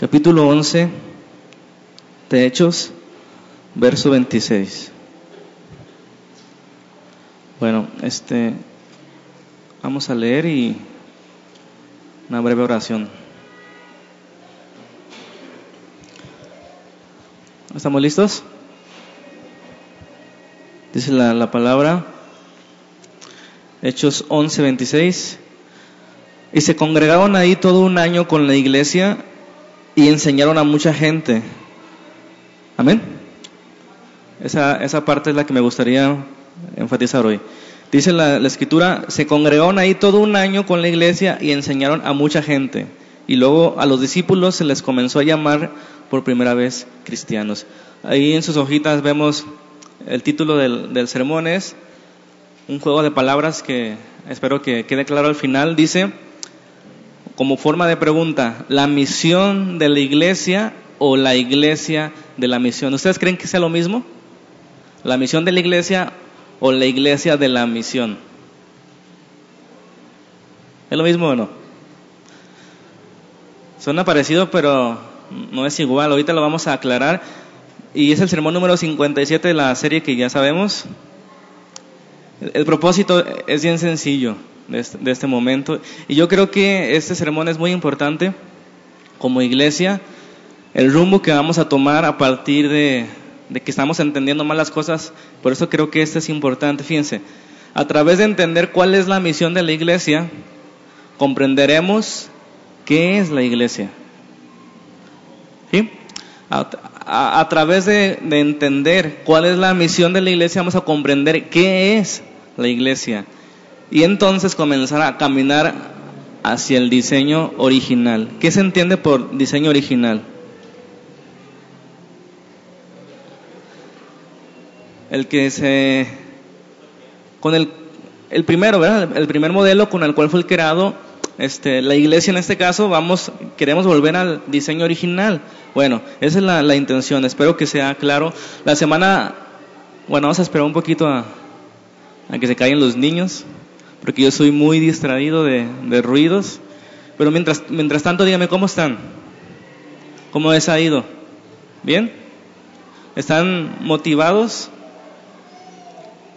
capítulo 11 de Hechos, verso 26. Bueno, este, vamos a leer y una breve oración. ¿Estamos listos? Dice la, la palabra, Hechos 11, 26. Y se congregaron ahí todo un año con la iglesia y enseñaron a mucha gente. Amén. Esa, esa parte es la que me gustaría enfatizar hoy. Dice la, escritura, se congregaron ahí todo un año con la iglesia y enseñaron a mucha gente. Y luego a los discípulos se les comenzó a llamar por primera vez cristianos. Ahí en sus hojitas vemos el título del, del sermón es un juego de palabras que espero que quede claro al final. Dice, como forma de pregunta, ¿la misión de la iglesia o la iglesia de la misión? ¿Ustedes creen que sea lo mismo? ¿La misión de la iglesia o la iglesia de la misión? ¿Es lo mismo o no? Suena parecido, pero no es igual. Ahorita lo vamos a aclarar. Y es el sermón número 57 de la serie que ya sabemos. El propósito es bien sencillo de este, de este, momento. Y yo creo que este sermón es muy importante como iglesia. El rumbo que vamos a tomar a partir de, de que estamos entendiendo mal las cosas. Por eso creo que este es importante. Fíjense, a través de entender cuál es la misión de la iglesia, comprenderemos qué es la iglesia. ¿Sí? A, través de, entender cuál es la misión de la iglesia, vamos a comprender qué es la iglesia. Y entonces comenzar a caminar hacia el diseño original. ¿Qué se entiende por diseño original? El que se... Con el, el primero, ¿verdad? El primer modelo con el cual fue creado este, la iglesia en este caso, vamos, queremos volver al diseño original. Bueno, esa es la, la, intención, espero que sea claro. La semana, bueno, vamos a esperar un poquito a, a que se caigan los niños, porque yo soy muy distraído de, ruidos. Pero mientras, mientras tanto, dígame, ¿cómo están? ¿Cómo les ha ido? ¿Bien? ¿Están motivados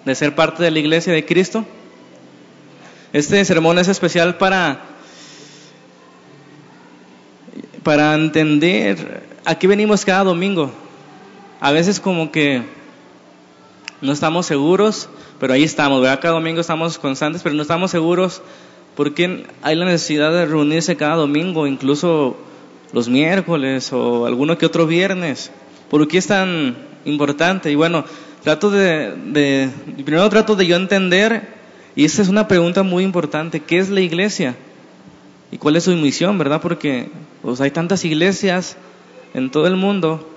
de ser parte de la iglesia de Cristo? Este sermón es especial para, para entender a qué venimos cada domingo. A veces como que no estamos seguros, pero ahí estamos, ¿verdad? Cada domingo estamos constantes, pero no estamos seguros porque hay la necesidad de reunirse cada domingo, incluso los miércoles o alguno que otro viernes. ¿Por qué es tan importante? Y bueno, trato de, primero trato de yo entender, y esta es una pregunta muy importante, ¿qué es la iglesia? ¿Y cuál es su misión, verdad? Porque pues, hay tantas iglesias en todo el mundo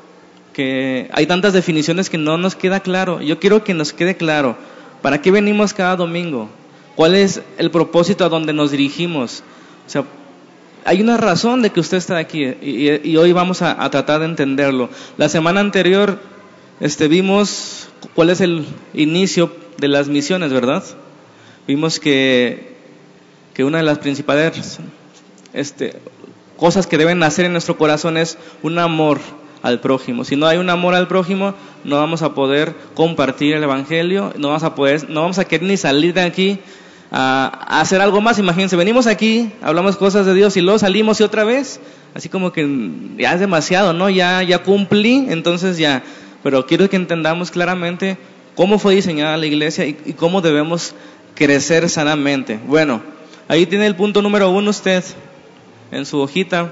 que hay tantas definiciones que no nos queda claro. Yo quiero que nos quede claro, ¿para qué venimos cada domingo? ¿Cuál es el propósito a donde nos dirigimos? O sea, hay una razón de que usted está aquí y, hoy vamos a, a, tratar de entenderlo. La semana anterior este, vimos cuál es el inicio de las misiones, ¿verdad? Vimos que, que una de las principales este, cosas que deben nacer en nuestro corazón es un amor al prójimo. Si no hay un amor al prójimo, no vamos a poder compartir el evangelio, no vamos a poder, no vamos a querer ni salir de aquí a, hacer algo más. Imagínense, venimos aquí, hablamos cosas de Dios y luego salimos y otra vez, así como que ya es demasiado, ¿no? Ya, ya cumplí, entonces ya. Pero quiero que entendamos claramente cómo fue diseñada la iglesia y, y cómo debemos crecer sanamente. Bueno, ahí tiene el punto número uno usted en su hojita.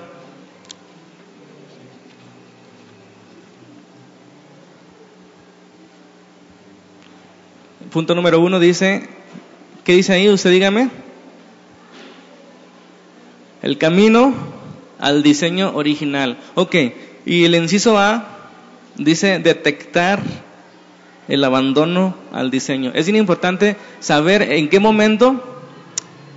Punto número uno dice, ¿qué dice ahí? Usted dígame. El camino al diseño original. Ok, y el inciso A dice detectar el abandono al diseño. Es bien importante saber en qué momento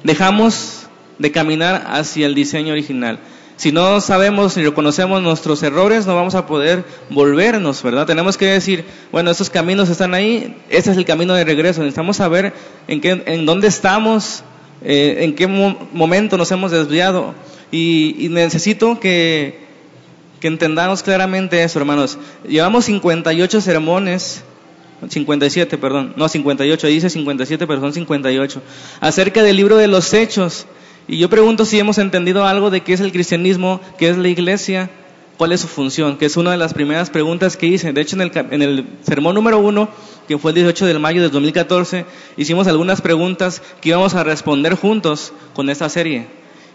dejamos de caminar hacia el diseño original. Si no sabemos ni reconocemos nuestros errores, no vamos a poder volvernos, ¿verdad? Tenemos que decir, bueno, estos caminos están ahí, este es el camino de regreso. Necesitamos saber en, qué, en dónde estamos, eh, en qué mo momento nos hemos desviado. Y, y necesito que, que entendamos claramente eso, hermanos. Llevamos 58 sermones 57, perdón, no 58, dice 57, pero son 58, acerca del libro de los hechos. Y yo pregunto si hemos entendido algo de qué es el cristianismo, qué es la iglesia, cuál es su función, que es una de las primeras preguntas que hice. De hecho, en el, el sermón número uno, que fue el 18 de mayo de 2014, hicimos algunas preguntas que íbamos a responder juntos con esta serie.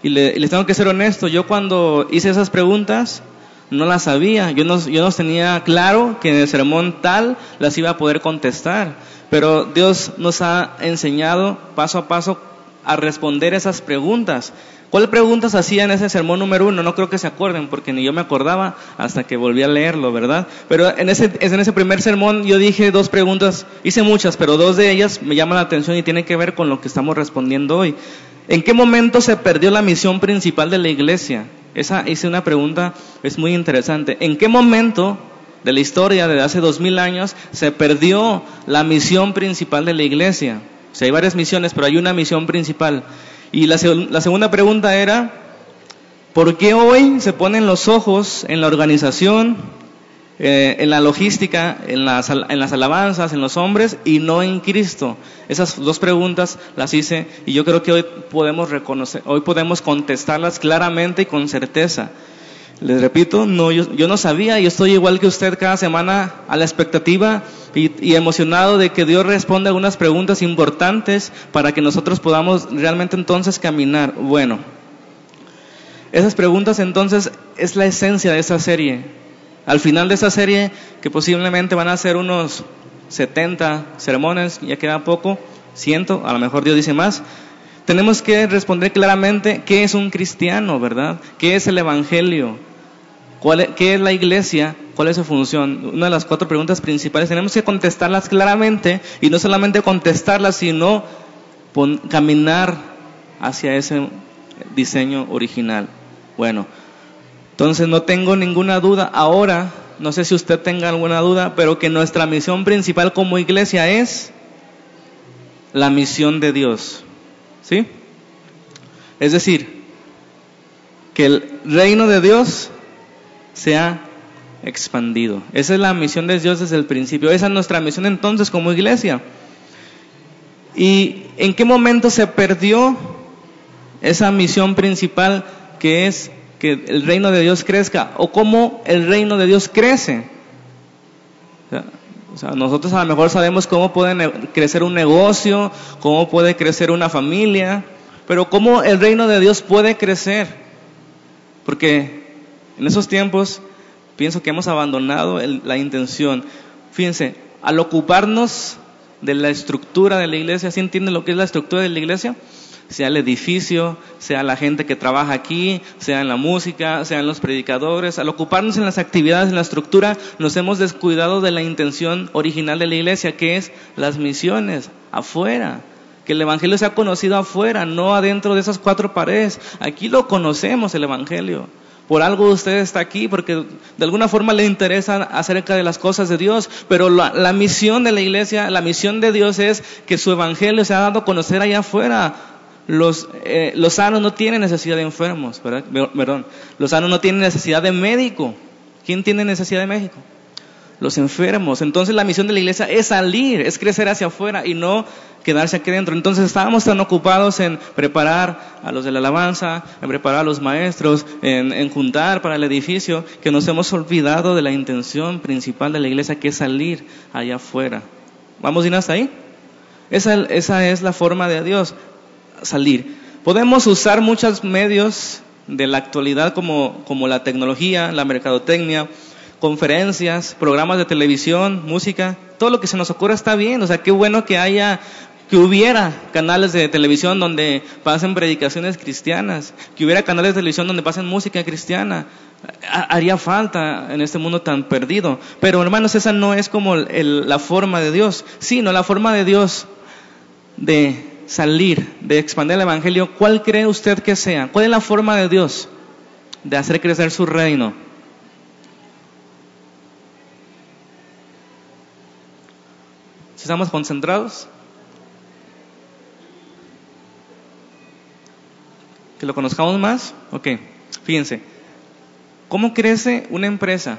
Y les tengo que ser honesto, yo cuando hice esas preguntas, no las sabía. Yo no, yo no tenía claro que en el sermón tal las iba a poder contestar. Pero Dios nos ha enseñado paso a paso a responder esas preguntas. ¿Cuáles preguntas hacía en ese sermón número uno? No creo que se acuerden, porque ni yo me acordaba hasta que volví a leerlo, ¿verdad? Pero en ese, en ese primer sermón yo dije dos preguntas, hice muchas, pero dos de ellas me llaman la atención y tienen que ver con lo que estamos respondiendo hoy. ¿En qué momento se perdió la misión principal de la iglesia? Esa hice una pregunta, es muy interesante. ¿En qué momento de la historia de hace dos mil años se perdió la misión principal de la iglesia? O sea, hay varias misiones, pero hay una misión principal. Y la, la segunda pregunta era, ¿por qué hoy se ponen los ojos en la organización, eh, en la logística, en las, en las alabanzas, en los hombres y no en Cristo? Esas dos preguntas las hice y yo creo que hoy podemos reconocer, hoy podemos contestarlas claramente y con certeza. Les repito, no, yo, no sabía, yo estoy igual que usted cada semana a la expectativa y, y, emocionado de que Dios responda algunas preguntas importantes para que nosotros podamos realmente entonces caminar. Bueno, esas preguntas entonces es la esencia de esa serie. Al final de esa serie, que posiblemente van a ser unos 70 sermones, ya queda poco, ciento, a lo mejor Dios dice más, tenemos que responder claramente qué es un cristiano, ¿verdad? ¿Qué es el Evangelio? ¿Cuál ¿Qué es la iglesia? ¿Cuál es su función? Una de las cuatro preguntas principales. Tenemos que contestarlas claramente y no solamente contestarlas, sino caminar hacia ese diseño original. Bueno, entonces no tengo ninguna duda ahora, no sé si usted tenga alguna duda, pero que nuestra misión principal como iglesia es la misión de Dios. ¿Sí? Es decir, que el reino de Dios sea expandido. Esa es la misión de Dios desde el principio. Esa es nuestra misión entonces como iglesia. ¿Y en qué momento se perdió esa misión principal que es que el reino de Dios crezca o cómo el reino de Dios crece. O sea, nosotros a lo mejor sabemos cómo puede crecer un negocio, cómo puede crecer una familia, pero cómo el reino de Dios puede crecer. Porque en esos tiempos pienso que hemos abandonado la intención. Fíjense, al ocuparnos de la estructura de la iglesia, ¿sí entienden lo que es la estructura de la iglesia? sea el edificio, sea la gente que trabaja aquí, sea en la música, sean los predicadores. Al ocuparnos en las actividades, en la estructura, nos hemos descuidado de la intención original de la iglesia, que es las misiones, afuera. Que el Evangelio sea conocido afuera, no adentro de esas cuatro paredes. Aquí lo conocemos, el Evangelio. Por algo usted está aquí, porque de alguna forma le interesa acerca de las cosas de Dios, pero la, la, misión de la iglesia, la misión de Dios es que su evangelio se ha dado a conocer allá afuera, los, eh, los sanos no tienen necesidad de enfermos, ¿verdad? Perdón. Los sanos no tienen necesidad de médico. ¿Quién tiene necesidad de médico? Los enfermos. Entonces la misión de la iglesia es salir, es crecer hacia afuera y no quedarse aquí dentro. Entonces estábamos tan ocupados en preparar a los de la alabanza, en preparar a los maestros, en, juntar para el edificio, que nos hemos olvidado de la intención principal de la iglesia, que es salir allá afuera. ¿Vamos a hasta ahí? Esa, esa es la forma de Dios salir. Podemos usar muchos medios de la actualidad como, como la tecnología, la mercadotecnia, conferencias, programas de televisión, música, todo lo que se nos ocurra está bien. O sea, qué bueno que haya, que hubiera canales de televisión donde pasen predicaciones cristianas, que hubiera canales de televisión donde pasen música cristiana. Haría falta en este mundo tan perdido. Pero hermanos, esa no es como la forma de Dios, sino la forma de Dios de salir, de expandir el Evangelio, ¿cuál cree usted que sea? ¿Cuál es la forma de Dios de hacer crecer su reino? ¿Si estamos concentrados? ¿Que lo conozcamos más? Ok, fíjense. ¿Cómo crece una empresa?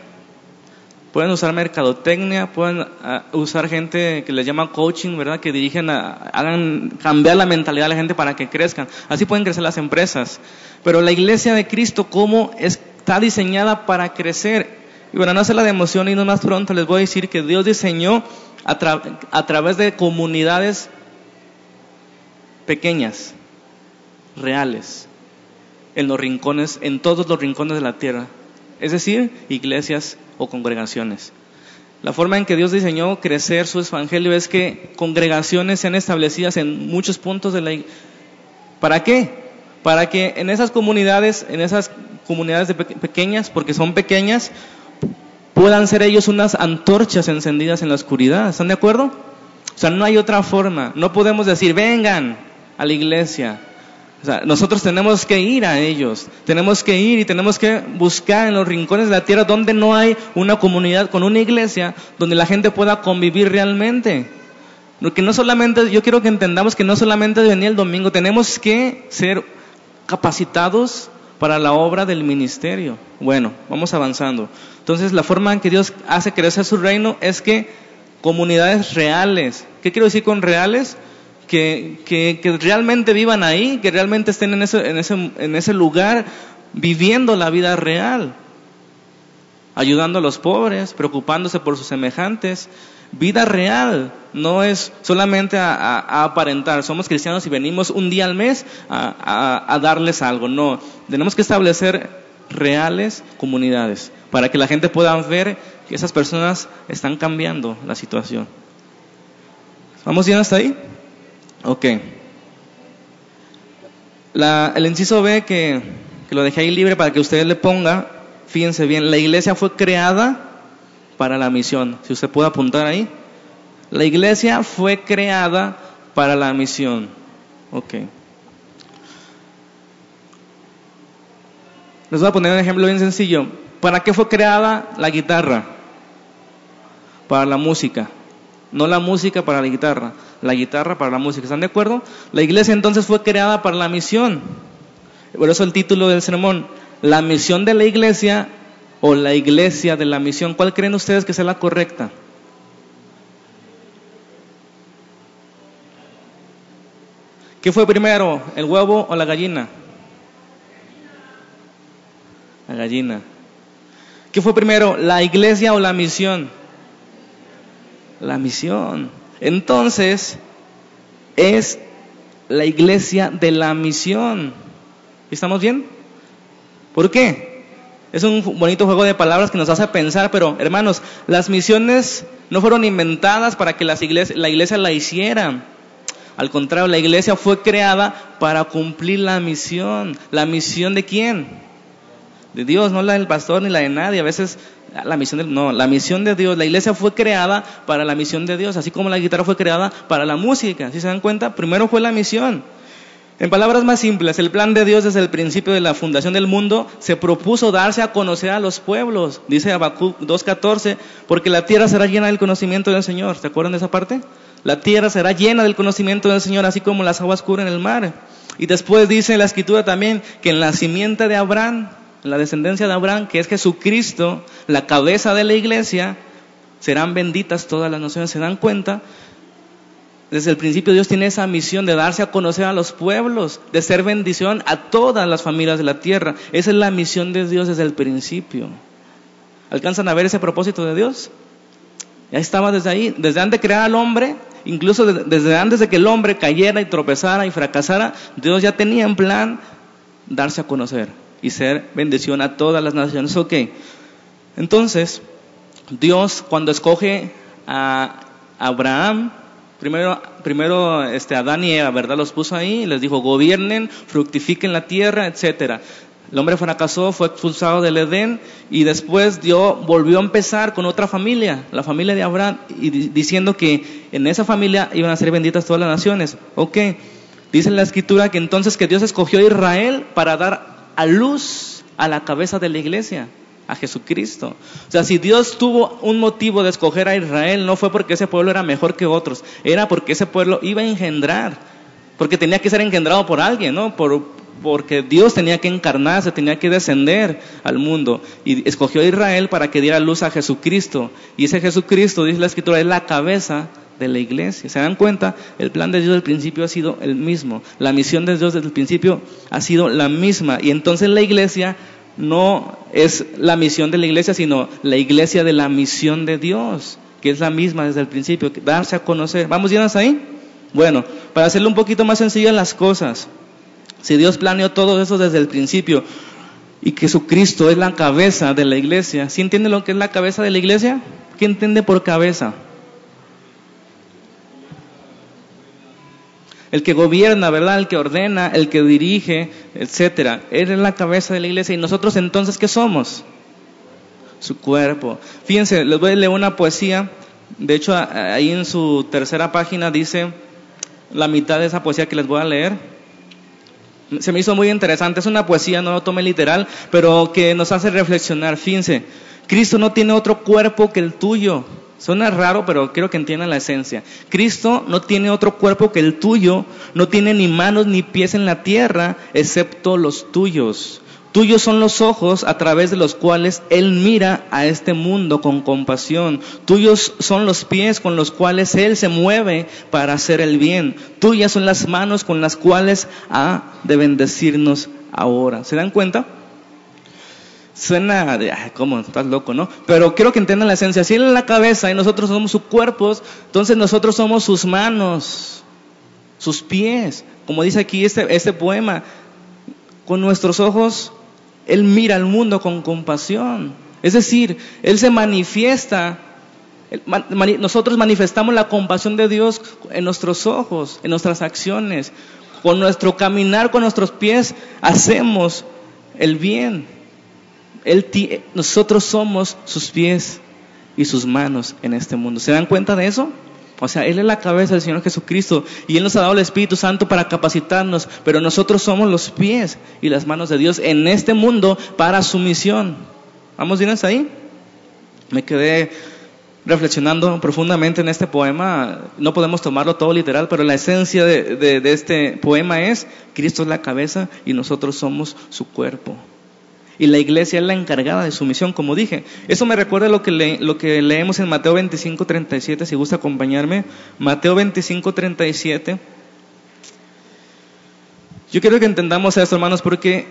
Pueden usar mercadotecnia, pueden ah, usar gente que les llama coaching, ¿verdad? Que dirigen, hagan cambiar la mentalidad de la gente para que crezcan. Así pueden crecer las empresas. Pero la iglesia de Cristo, ¿cómo está diseñada para crecer? Y bueno, no hacer la de emoción y no más pronto les voy a decir que Dios diseñó a, a través de comunidades pequeñas, reales, en los rincones, en todos los rincones de la tierra. Es decir, iglesias o congregaciones. La forma en que Dios diseñó crecer su evangelio es que congregaciones sean establecidas en muchos puntos de la ¿Para qué? Para que en esas comunidades, en esas comunidades pequeñas, porque son pequeñas, puedan ser ellos unas antorchas encendidas en la oscuridad. ¿Están de acuerdo? O sea, no hay otra forma. No podemos decir, vengan a la iglesia, o sea, nosotros tenemos que ir a ellos, tenemos que ir y tenemos que buscar en los rincones de la tierra donde no hay una comunidad con una iglesia donde la gente pueda convivir realmente. Porque no solamente, yo quiero que entendamos que no solamente venir el domingo, tenemos que ser capacitados para la obra del ministerio. Bueno, vamos avanzando. Entonces, la forma en que Dios hace crecer su reino es que comunidades reales. ¿Qué quiero decir con reales? que, realmente vivan ahí, que realmente estén en ese, en, ese, en ese lugar viviendo la vida real, ayudando a los pobres, preocupándose por sus semejantes. Vida real, no es solamente a, aparentar, somos cristianos y venimos un día al mes a, darles algo, no, tenemos que establecer reales comunidades para que la gente pueda ver que esas personas están cambiando la situación. ¿Vamos bien hasta ahí? Ok. el inciso B que, que lo dejé ahí libre para que usted le ponga, fíjense bien, la iglesia fue creada para la misión. Si usted puede apuntar ahí. La iglesia fue creada para la misión. Ok. Les voy a poner un ejemplo bien sencillo. ¿Para qué fue creada la guitarra? Para la música. No la música para la guitarra la guitarra para la música. ¿Están de acuerdo? La iglesia entonces fue creada para la misión. Por eso el título del sermón, la misión de la iglesia o la iglesia de la misión. ¿Cuál creen ustedes que sea la correcta? ¿Qué fue primero, el huevo o la gallina? La gallina. ¿Qué fue primero, la iglesia o la misión? La misión. Entonces, es la iglesia de la misión. ¿Estamos bien? ¿Por qué? Es un bonito juego de palabras que nos hace pensar, pero hermanos, las misiones no fueron inventadas para que las la iglesia la hiciera. Al contrario, la iglesia fue creada para cumplir la misión. ¿La misión de quién? De Dios, no la del pastor ni la de nadie. A veces la misión de, no, la misión de Dios. La iglesia fue creada para la misión de Dios, así como la guitarra fue creada para la música. Si se dan cuenta, primero fue la misión. En palabras más simples, el plan de Dios desde el principio de la fundación del mundo se propuso darse a conocer a los pueblos, dice Habacuc 2.14, porque la tierra será llena del conocimiento del Señor. ¿Se acuerdan de esa parte? La tierra será llena del conocimiento del Señor, así como las aguas cubren el mar. Y después dice la escritura también que en la simiente de Abraham la descendencia de Abraham, que es Jesucristo, la cabeza de la iglesia, serán benditas todas las naciones. ¿Se dan cuenta? Desde el principio Dios tiene esa misión de darse a conocer a los pueblos, de ser bendición a todas las familias de la tierra. Esa es la misión de Dios desde el principio. ¿Alcanzan a ver ese propósito de Dios? Ya estaba desde ahí, desde antes de crear al hombre, incluso desde antes de que el hombre cayera y tropezara y fracasara, Dios ya tenía en plan darse a conocer y ser bendición a todas las naciones. Ok, entonces Dios cuando escoge a Abraham, primero, primero este, Adán y Eva, ¿verdad? Los puso ahí y les dijo, gobiernen, fructifiquen la tierra, etcétera. El hombre fracasó, fue expulsado del Edén y después Dios volvió a empezar con otra familia, la familia de Abraham, y diciendo que en esa familia iban a ser benditas todas las naciones. Ok, dice la escritura que entonces que Dios escogió a Israel para dar a luz a la cabeza de la iglesia, a Jesucristo. O sea, si Dios tuvo un motivo de escoger a Israel, no fue porque ese pueblo era mejor que otros, era porque ese pueblo iba a engendrar, porque tenía que ser engendrado por alguien, ¿no? Por, porque Dios tenía que encarnarse, tenía que descender al mundo y escogió a Israel para que diera luz a Jesucristo. Y ese Jesucristo, dice la Escritura, es la cabeza de la iglesia. ¿Se dan cuenta? El plan de Dios desde el principio ha sido el mismo. La misión de Dios desde el principio ha sido la misma. Y entonces la iglesia no es la misión de la iglesia, sino la iglesia de la misión de Dios, que es la misma desde el principio, darse a conocer. ¿Vamos hasta ahí? Bueno, para hacerlo un poquito más sencillas las cosas, si Dios planeó todo eso desde el principio y que Jesucristo es la cabeza de la iglesia, ¿sí entiende lo que es la cabeza de la iglesia? ¿Qué entiende por cabeza? El que gobierna, ¿verdad? El que ordena, el que dirige, etcétera. Él es la cabeza de la iglesia y nosotros entonces ¿qué somos? Su cuerpo. Fíjense, les voy a leer una poesía. De hecho, ahí en su tercera página dice la mitad de esa poesía que les voy a leer. Se me hizo muy interesante, es una poesía, no lo tome literal, pero que nos hace reflexionar. Fíjense, Cristo no tiene otro cuerpo que el tuyo. Suena raro, pero quiero que entiendan la esencia. Cristo no tiene otro cuerpo que el tuyo, no tiene ni manos ni pies en la tierra, excepto los tuyos. Tuyos son los ojos a través de los cuales Él mira a este mundo con compasión. Tuyos son los pies con los cuales Él se mueve para hacer el bien. Tuyas son las manos con las cuales ha de bendecirnos ahora. ¿Se dan cuenta? Suena de, ay, ¿cómo? Estás loco, ¿no? Pero quiero que entiendan la esencia. Si Él es la cabeza y nosotros somos sus cuerpos, entonces nosotros somos sus manos, sus pies. Como dice aquí este, este poema, con nuestros ojos él mira al mundo con compasión. Es decir, Él se manifiesta, nosotros manifestamos la compasión de Dios en nuestros ojos, en nuestras acciones. Con nuestro caminar, con nuestros pies, hacemos el bien. Nosotros somos sus pies y sus manos en este mundo. ¿Se dan cuenta de eso? O sea, Él es la cabeza del Señor Jesucristo y Él nos ha dado el Espíritu Santo para capacitarnos, pero nosotros somos los pies y las manos de Dios en este mundo para su misión. ¿Vamos bien hasta ahí? Me quedé reflexionando profundamente en este poema. No podemos tomarlo todo literal, pero la esencia de este poema es, Cristo es la cabeza y nosotros somos su cuerpo. Y la iglesia es la encargada de su misión, como dije. Eso me recuerda lo que, lo que leemos en Mateo 25, 37, si gusta acompañarme. Mateo 25, 37. Yo quiero que entendamos esto, hermanos, porque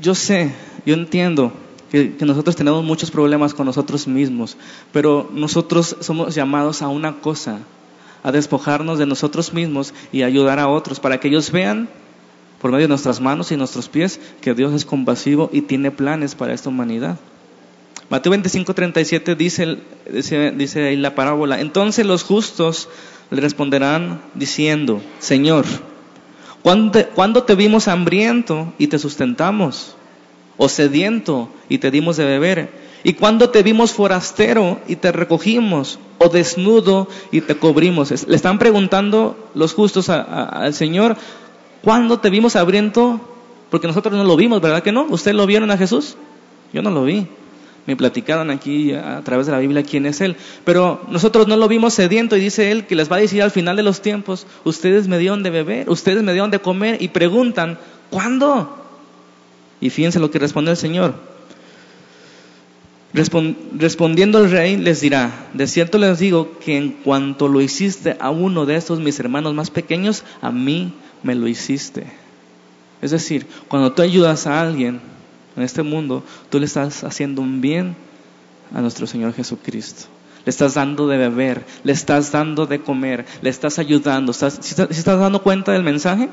yo sé, yo entiendo que, que, nosotros tenemos muchos problemas con nosotros mismos, pero nosotros somos llamados a una cosa, a despojarnos de nosotros mismos y ayudar a otros para que ellos vean por medio de nuestras manos y nuestros pies, que Dios es compasivo y tiene planes para esta humanidad. Mateo 25, 37 dice, dice, dice ahí la parábola, entonces los justos le responderán diciendo, Señor, ¿cuándo te, vimos hambriento y te sustentamos? ¿O sediento y te dimos de beber? ¿Y cuándo te vimos forastero y te recogimos? ¿O desnudo y te cubrimos? Le están preguntando los justos al Señor, ¿Cuándo te vimos hambriento? Porque nosotros no lo vimos, ¿verdad que no? ¿Ustedes lo vieron a Jesús? Yo no lo vi. Me platicaron aquí a través de la Biblia quién es Él. Pero nosotros no lo vimos sediento y dice Él que les va a decir al final de los tiempos, ustedes me dieron de beber, ustedes me dieron de comer y preguntan, ¿cuándo? Y fíjense lo que responde el Señor. Respondiendo el rey les dirá, de cierto les digo que en cuanto lo hiciste a uno de estos mis hermanos más pequeños, a mí me lo hiciste. Es decir, cuando tú ayudas a alguien en este mundo, tú le estás haciendo un bien a nuestro Señor Jesucristo. Le estás dando de beber, le estás dando de comer, le estás ayudando. ¿Estás, estás dando cuenta del mensaje?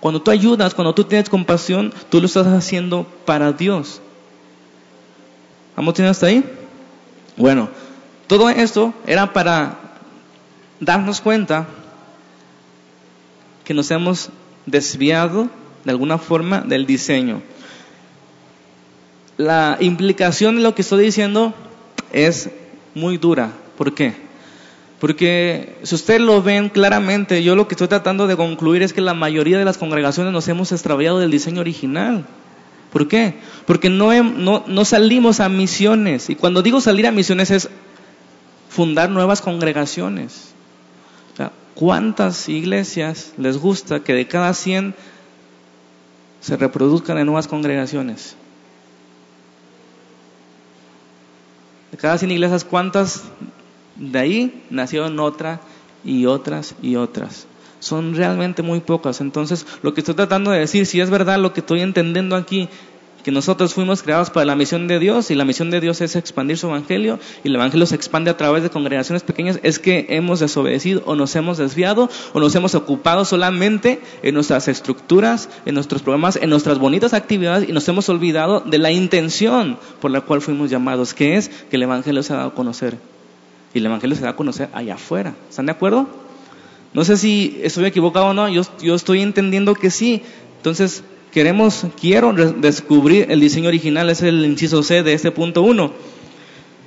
Cuando tú ayudas, cuando tú tienes compasión, tú lo estás haciendo para Dios. ¿Vamos tienes hasta ahí? Bueno, todo esto era para darnos cuenta que nos hemos desviado de alguna forma del diseño. La implicación de lo que estoy diciendo es muy dura. ¿Por qué? Porque si ustedes lo ven claramente, yo lo que estoy tratando de concluir es que la mayoría de las congregaciones nos hemos extraviado del diseño original. ¿Por qué? Porque no, no, no salimos a misiones. Y cuando digo salir a misiones es fundar nuevas congregaciones. ¿Cuántas iglesias les gusta que de cada 100 se reproduzcan en nuevas congregaciones. De cada 100 iglesias, ¿cuántas de ahí nacieron otra y otras y otras? Son realmente muy pocas. Entonces, lo que estoy tratando de decir, si es verdad lo que estoy entendiendo aquí, que nosotros fuimos creados para la misión de Dios y la misión de Dios es expandir su evangelio y el evangelio se expande a través de congregaciones pequeñas, es que hemos desobedecido o nos hemos desviado o nos hemos ocupado solamente en nuestras estructuras, en nuestros programas, en nuestras bonitas actividades y nos hemos olvidado de la intención por la cual fuimos llamados, que es que el evangelio se ha dado a conocer. Y el evangelio se da a conocer allá afuera. ¿Están de acuerdo? No sé si estoy equivocado o no, yo, estoy entendiendo que sí. Entonces, queremos, quiero descubrir el diseño original, es el inciso C de este punto 1.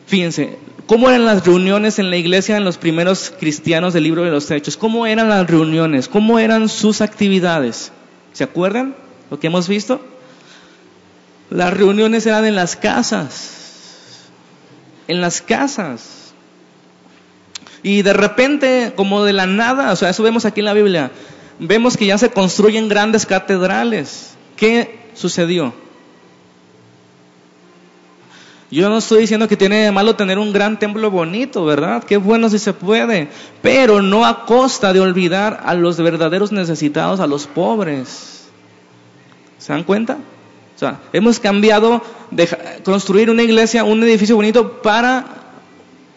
Fíjense, ¿cómo eran las reuniones en la iglesia en los primeros cristianos del libro de los Hechos? ¿Cómo eran las reuniones? ¿Cómo eran sus actividades? ¿Se acuerdan lo que hemos visto? Las reuniones eran en las casas, en las casas. Y de repente, como de la nada, o sea, eso vemos aquí en la Biblia, vemos que ya se construyen grandes catedrales. ¿Qué sucedió? Yo no estoy diciendo que tiene malo tener un gran templo bonito, ¿verdad? Qué bueno si se puede, pero no a costa de olvidar a los verdaderos necesitados, a los pobres. ¿Se dan cuenta? O sea, hemos cambiado de construir una iglesia, un edificio bonito para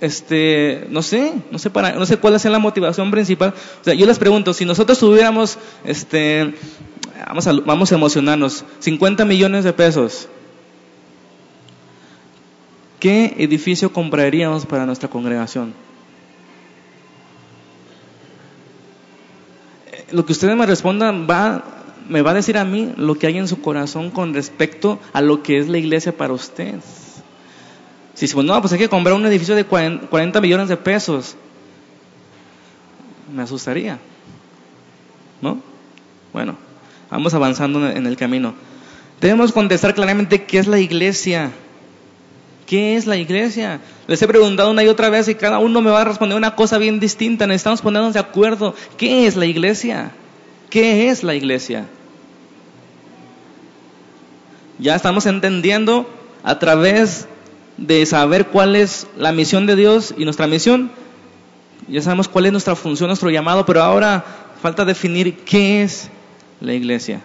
este, no sé, no sé para, no sé cuál es la motivación principal. O sea, yo les pregunto, si nosotros tuviéramos, este, vamos a, vamos a emocionarnos, 50 millones de pesos, ¿qué edificio compraríamos para nuestra congregación? Lo que ustedes me respondan va, me va a decir a mí lo que hay en su corazón con respecto a lo que es la iglesia para usted. Si decimos, no, pues hay que comprar un edificio de 40 millones de pesos, me asustaría. ¿No? Bueno, vamos avanzando en el camino. Debemos contestar claramente qué es la iglesia. ¿Qué es la iglesia? Les he preguntado una y otra vez y cada uno me va a responder una cosa bien distinta. Necesitamos ponernos de acuerdo. ¿Qué es la iglesia? ¿Qué es la iglesia? Ya estamos entendiendo a través de saber cuál es la misión de Dios y nuestra misión. Ya sabemos cuál es nuestra función, nuestro llamado, pero ahora falta definir qué es la iglesia.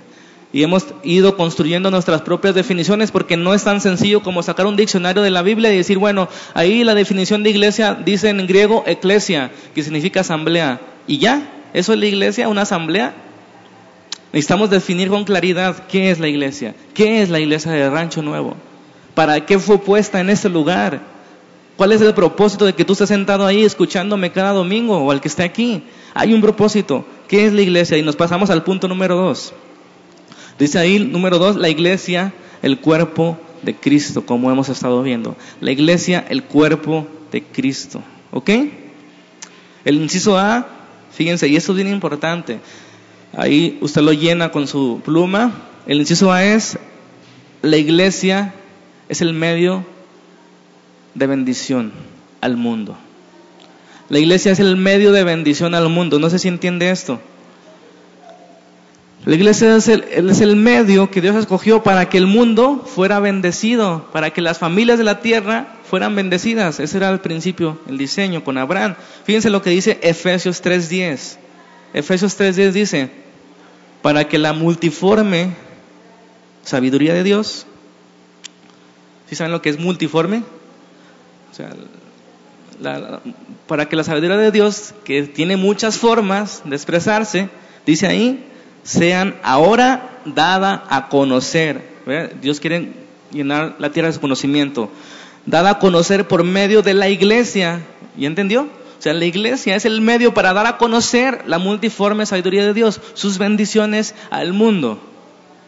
Y hemos ido construyendo nuestras propias definiciones porque no es tan sencillo como sacar un diccionario de la Biblia y decir, bueno, ahí la definición de iglesia dice en griego eclesia, que significa asamblea. ¿Y ya? ¿Eso es la iglesia? ¿Una asamblea? Necesitamos definir con claridad qué es la iglesia, qué es la iglesia de Rancho Nuevo. ¿Para qué fue puesta en ese lugar? ¿Cuál es el propósito de que tú estés sentado ahí escuchándome cada domingo o al que esté aquí? Hay un propósito. ¿Qué es la iglesia? Y nos pasamos al punto número dos. Dice ahí, número dos, la iglesia, el cuerpo de Cristo, como hemos estado viendo. La iglesia, el cuerpo de Cristo. ¿Ok? El inciso A, fíjense, y esto es bien importante. Ahí usted lo llena con su pluma. El inciso A es la iglesia es el medio de bendición al mundo. La iglesia es el medio de bendición al mundo. No sé si entiende esto. La iglesia es el, es el, medio que Dios escogió para que el mundo fuera bendecido, para que las familias de la tierra fueran bendecidas. Ese era el principio, el diseño con Abraham. Fíjense lo que dice Efesios 3.10. Efesios 3.10 dice, para que la multiforme sabiduría de Dios ¿Sí saben lo que es multiforme? O sea, para que la sabiduría de Dios, que tiene muchas formas de expresarse, dice ahí, sean ahora dada a conocer. Dios quiere llenar la tierra de su conocimiento. Dada a conocer por medio de la iglesia. ¿Y entendió? O sea, la iglesia es el medio para dar a conocer la multiforme sabiduría de Dios, sus bendiciones al mundo.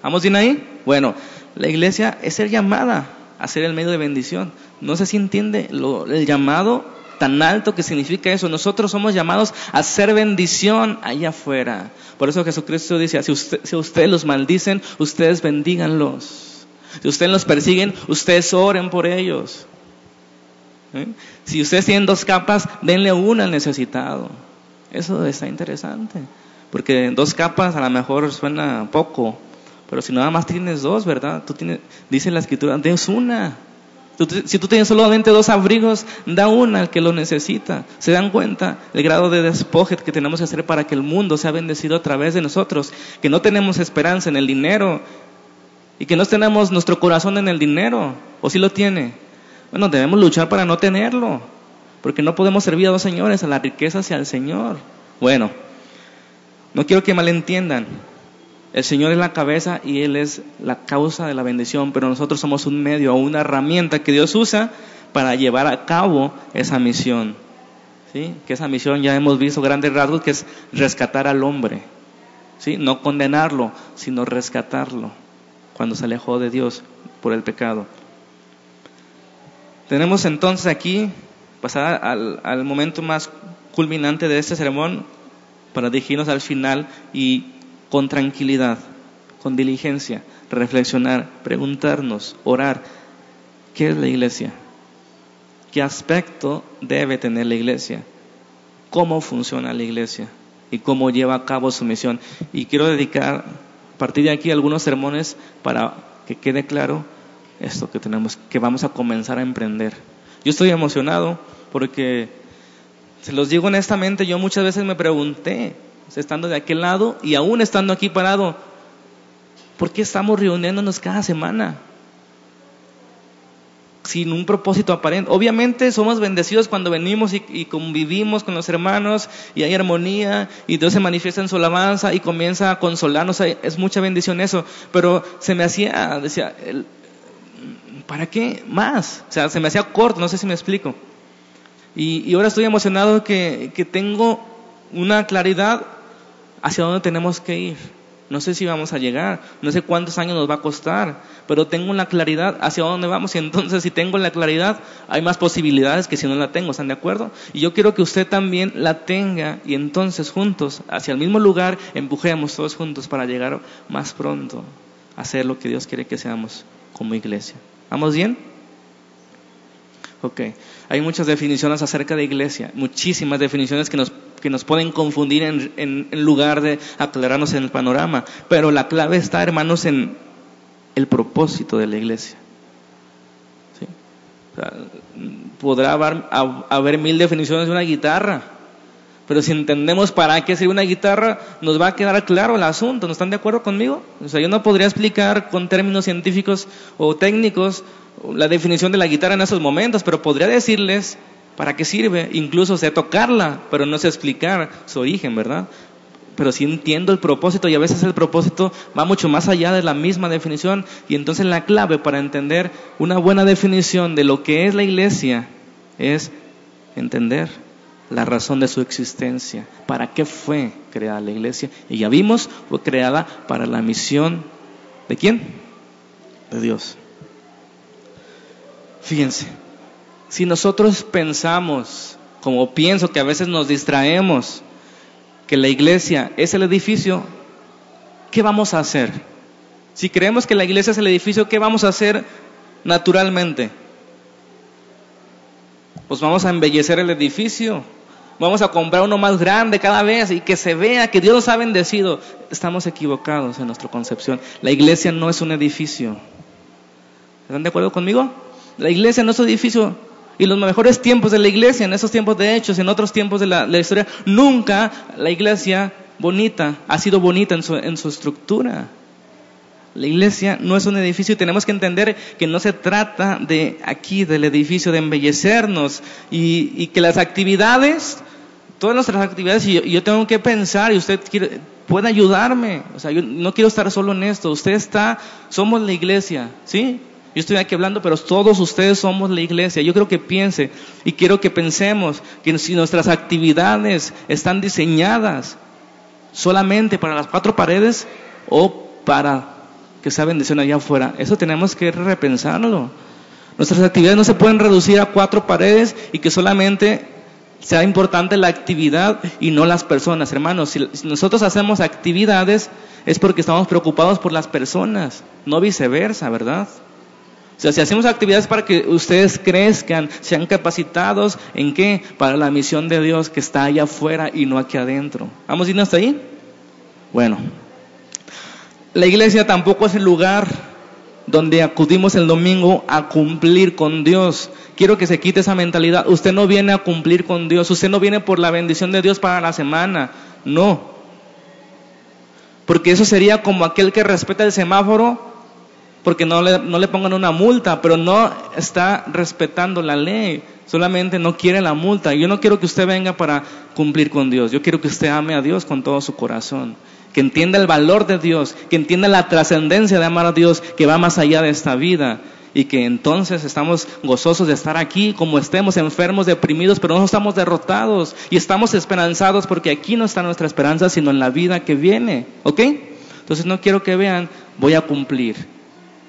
¿Vamos bien ahí? Bueno, la iglesia es ser llamada hacer el medio de bendición. No sé si entiende lo, el llamado tan alto que significa eso. Nosotros somos llamados a hacer bendición allá afuera. Por eso Jesucristo dice, si, usted, si ustedes los maldicen, ustedes bendíganlos. Si ustedes los persiguen, ustedes oren por ellos. ¿Eh? Si ustedes tienen dos capas, denle una al necesitado. Eso está interesante. Porque dos capas a lo mejor suena poco, Pero si nada más tienes dos, ¿verdad? Tú tienes, dice la escritura, des una. si tú tienes solamente dos abrigos, da una al que lo necesita. ¿Se dan cuenta el grado de despoje que tenemos que hacer para que el mundo sea bendecido a través de nosotros? Que no tenemos esperanza en el dinero y que no tenemos nuestro corazón en el dinero. ¿O si lo tiene? Bueno, debemos luchar para no tenerlo. Porque no podemos servir a dos señores, a la riqueza y al Señor. Bueno, no quiero que malentiendan. El Señor es la cabeza y Él es la causa de la bendición, pero nosotros somos un medio o una herramienta que Dios usa para llevar a cabo esa misión. ¿Sí? Que esa misión ya hemos visto grandes rasgos que es rescatar al hombre. ¿Sí? No condenarlo, sino rescatarlo cuando se alejó de Dios por el pecado. Tenemos entonces aquí, pasar al, al momento más culminante de este sermón, para dirigirnos al final y con tranquilidad, con diligencia, reflexionar, preguntarnos, orar, ¿qué es la iglesia? ¿Qué aspecto debe tener la iglesia? ¿Cómo funciona la iglesia? ¿Y cómo lleva a cabo su misión? Y quiero dedicar a partir de aquí algunos sermones para que quede claro esto que tenemos, que vamos a comenzar a emprender. Yo estoy emocionado porque, se los digo honestamente, yo muchas veces me pregunté, estando de aquel lado y aún estando aquí parado, ¿por qué estamos reuniéndonos cada semana? Sin un propósito aparente. Obviamente somos bendecidos cuando venimos y, convivimos con los hermanos y hay armonía y Dios se manifiesta en su alabanza y comienza a consolarnos. Es mucha bendición eso. Pero se me hacía, decía, ¿para qué más? O sea, se me hacía corto, no sé si me explico. Y, ahora estoy emocionado que, que tengo una claridad hacia dónde tenemos que ir. No sé si vamos a llegar, no sé cuántos años nos va a costar, pero tengo la claridad hacia dónde vamos y entonces si tengo la claridad hay más posibilidades que si no la tengo, ¿están de acuerdo? Y yo quiero que usted también la tenga y entonces juntos, hacia el mismo lugar, empujemos todos juntos para llegar más pronto a hacer lo que Dios quiere que seamos como iglesia. ¿Vamos bien? Ok. Hay muchas definiciones acerca de iglesia, muchísimas definiciones que nos que nos pueden confundir en, lugar de aclararnos en el panorama. Pero la clave está, hermanos, en el propósito de la iglesia. podrá haber, haber, mil definiciones de una guitarra, pero si entendemos para qué sirve una guitarra, nos va a quedar claro el asunto. ¿No están de acuerdo conmigo? O sea, yo no podría explicar con términos científicos o técnicos la definición de la guitarra en esos momentos, pero podría decirles ¿Para qué sirve? Incluso sé tocarla, pero no sé explicar su origen, ¿verdad? Pero sí entiendo el propósito y a veces el propósito va mucho más allá de la misma definición y entonces la clave para entender una buena definición de lo que es la iglesia es entender la razón de su existencia, para qué fue creada la iglesia. Y ya vimos, fue creada para la misión de quién? De Dios. Fíjense, si nosotros pensamos, como pienso que a veces nos distraemos, que la iglesia es el edificio, ¿qué vamos a hacer? Si creemos que la iglesia es el edificio, ¿qué vamos a hacer naturalmente? Pues vamos a embellecer el edificio, vamos a comprar uno más grande cada vez y que se vea que Dios nos ha bendecido. Estamos equivocados en nuestra concepción. La iglesia no es un edificio. ¿Están de acuerdo conmigo? La iglesia no es un edificio, y los mejores tiempos de la iglesia, en esos tiempos de hechos, en otros tiempos de la, historia, nunca la iglesia bonita ha sido bonita en su, en su estructura. La iglesia no es un edificio y tenemos que entender que no se trata de aquí, del edificio, de embellecernos y, y que las actividades, todas nuestras actividades, y yo, tengo que pensar y usted puede ayudarme. O sea, yo no quiero estar solo en esto. Usted está, somos la iglesia, ¿sí? Yo estoy aquí hablando, pero todos ustedes somos la iglesia. Yo creo que piense y quiero que pensemos que si nuestras actividades están diseñadas solamente para las cuatro paredes o para que sea bendición allá afuera, eso tenemos que repensarlo. Nuestras actividades no se pueden reducir a cuatro paredes y que solamente sea importante la actividad y no las personas. Hermanos, si nosotros hacemos actividades es porque estamos preocupados por las personas, no viceversa, ¿verdad? O sea, si hacemos actividades para que ustedes crezcan, sean capacitados, ¿en qué? Para la misión de Dios que está allá afuera y no aquí adentro. ¿Vamos a hasta ahí? Bueno, La iglesia tampoco es el lugar donde acudimos el domingo a cumplir con Dios. Quiero que se quite esa mentalidad. Usted no viene a cumplir con Dios, usted no viene por la bendición de Dios para la semana. No. Porque eso sería como aquel que respeta el semáforo porque no le, no le pongan una multa, pero no está respetando la ley, solamente no quiere la multa. Yo no quiero que usted venga para cumplir con Dios, yo quiero que usted ame a Dios con todo su corazón que entienda el valor de Dios, que entienda la trascendencia de amar a Dios, que va más allá de esta vida. Y que entonces estamos gozosos de estar aquí, como estemos enfermos, deprimidos, pero no estamos derrotados y estamos esperanzados porque aquí no está nuestra esperanza, sino en la vida que viene. ¿Ok? Entonces no quiero que vean, voy a cumplir.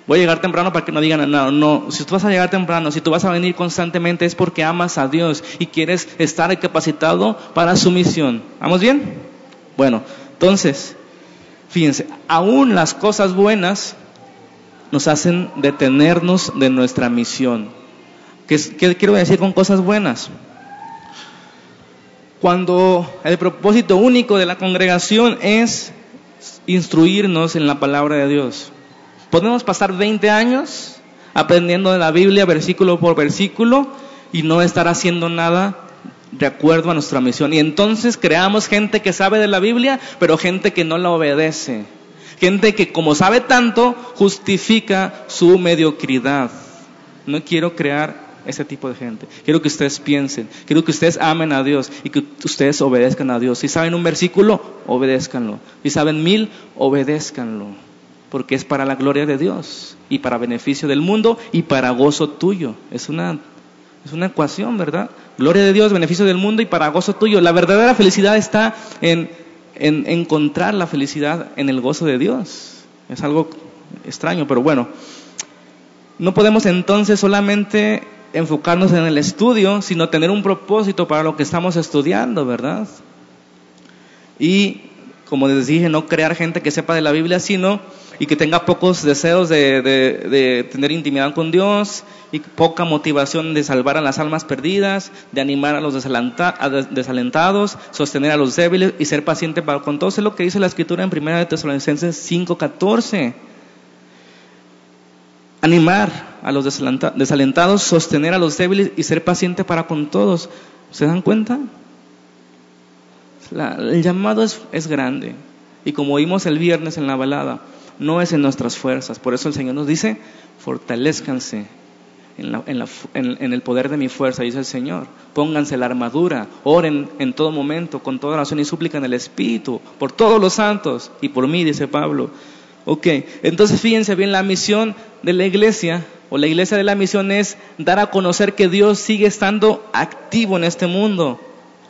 Voy a llegar temprano para que no digan nada. No, si tú vas a llegar temprano, si tú vas a venir constantemente es porque amas a Dios y quieres estar capacitado para su misión. ¿Vamos bien? Bueno, entonces, fíjense, aún las cosas buenas nos hacen detenernos de nuestra misión. ¿Qué, quiero decir con cosas buenas? Cuando el propósito único de la congregación es instruirnos en la palabra de Dios. Podemos pasar 20 años aprendiendo de la Biblia versículo por versículo y no estar haciendo nada de acuerdo a nuestra misión. Y entonces creamos gente que sabe de la Biblia, pero gente que no la obedece. Gente que como sabe tanto, justifica su mediocridad. No quiero crear ese tipo de gente. Quiero que ustedes piensen, quiero que ustedes amen a Dios y que ustedes obedezcan a Dios. Si saben un versículo, obedézcanlo. Si saben mil, obedézcanlo. Porque es para la gloria de Dios y para beneficio del mundo y para gozo tuyo. Es una, es una ecuación, ¿verdad? Gloria de Dios, beneficio del mundo y para gozo tuyo. La verdadera felicidad está en, en encontrar la felicidad en el gozo de Dios. Es algo extraño, pero bueno. No podemos entonces solamente enfocarnos en el estudio, sino tener un propósito para lo que estamos estudiando, ¿verdad? Y, como les dije, no crear gente que sepa de la Biblia, sino y que tenga pocos deseos de, tener intimidad con Dios y poca motivación de salvar a las almas perdidas, de animar a los desalentados, sostener a los débiles y ser paciente para con todo. Eso es lo que dice la escritura en 1 de Tesalonicenses 5:14. Animar a los desalentados, sostener a los débiles y ser paciente para con todos. ¿Se dan cuenta? el llamado es, es grande. Y como vimos el viernes en la balada, no es en nuestras fuerzas. Por eso el Señor nos dice, fortalezcanse en, el poder de mi fuerza, dice el Señor. Pónganse la armadura, oren en todo momento, con toda oración y súplica en el Espíritu, por todos los santos y por mí, dice Pablo. Ok, entonces fíjense bien, la misión de la iglesia o la iglesia de la misión es dar a conocer que Dios sigue estando activo en este mundo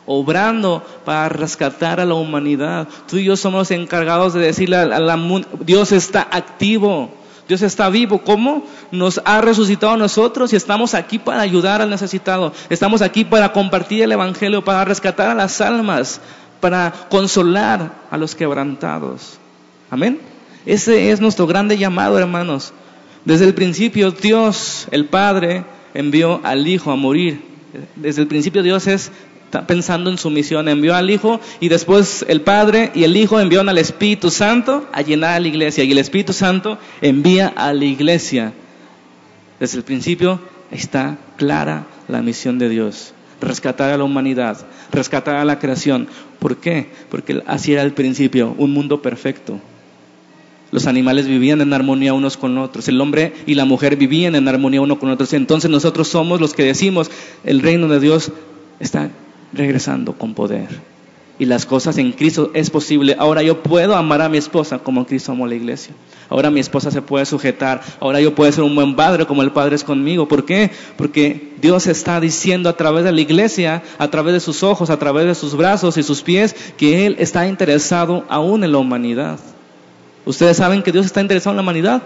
obrando para rescatar a la humanidad. Tú y yo somos encargados de decirle a la Dios está activo, Dios está vivo. ¿Cómo? Nos ha resucitado a nosotros y estamos aquí para ayudar al necesitado. Estamos aquí para compartir el Evangelio, para rescatar a las almas, para consolar a los quebrantados. Amén. Ese es nuestro grande llamado, hermanos. Desde el principio Dios, el Padre, envió al Hijo a morir. Desde el principio Dios es pensando en su misión, envió al Hijo y después el Padre y el Hijo enviaron al Espíritu Santo a llenar a la iglesia y el Espíritu Santo envía a la iglesia. Desde el principio está clara la misión de Dios, rescatar a la humanidad, rescatar a la creación. ¿Por qué? Porque así era el principio, un mundo perfecto. Los animales vivían en armonía unos con otros, el hombre y la mujer vivían en armonía uno con otros. Entonces nosotros somos los que decimos, el reino de Dios está regresando con poder. Y las cosas en Cristo es posible. Ahora yo puedo amar a mi esposa como Cristo amó a la iglesia. Ahora mi esposa se puede sujetar. Ahora yo puedo ser un buen padre como el Padre es conmigo. ¿Por qué? Porque Dios está diciendo a través de la iglesia, a través de sus ojos, a través de sus brazos y sus pies, que Él está interesado aún en la humanidad. Ustedes saben que Dios está interesado en la humanidad.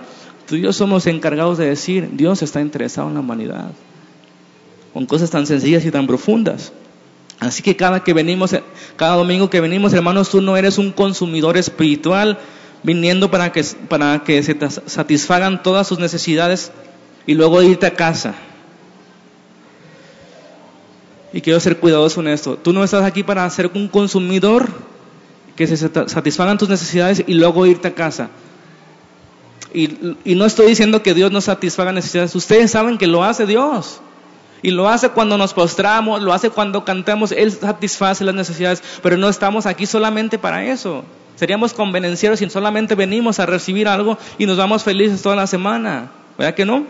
Tú y yo somos encargados de decir, Dios está interesado en la humanidad. Con cosas tan sencillas y tan profundas. Así que cada que venimos, cada domingo que venimos, hermanos, tú no eres un consumidor espiritual viniendo para que, para que se satisfagan todas sus necesidades y luego irte a casa. Y quiero ser cuidadoso en esto. Tú no estás aquí para ser un consumidor que se satisfagan tus necesidades y luego irte a casa. Y, y no estoy diciendo que Dios no satisfaga necesidades. Ustedes saben que lo hace Dios. Y lo hace cuando nos postramos, lo hace cuando cantamos, Él satisface las necesidades, pero no estamos aquí solamente para eso. Seríamos convenencieros si solamente venimos a recibir algo y nos vamos felices toda la semana. ¿Verdad que no?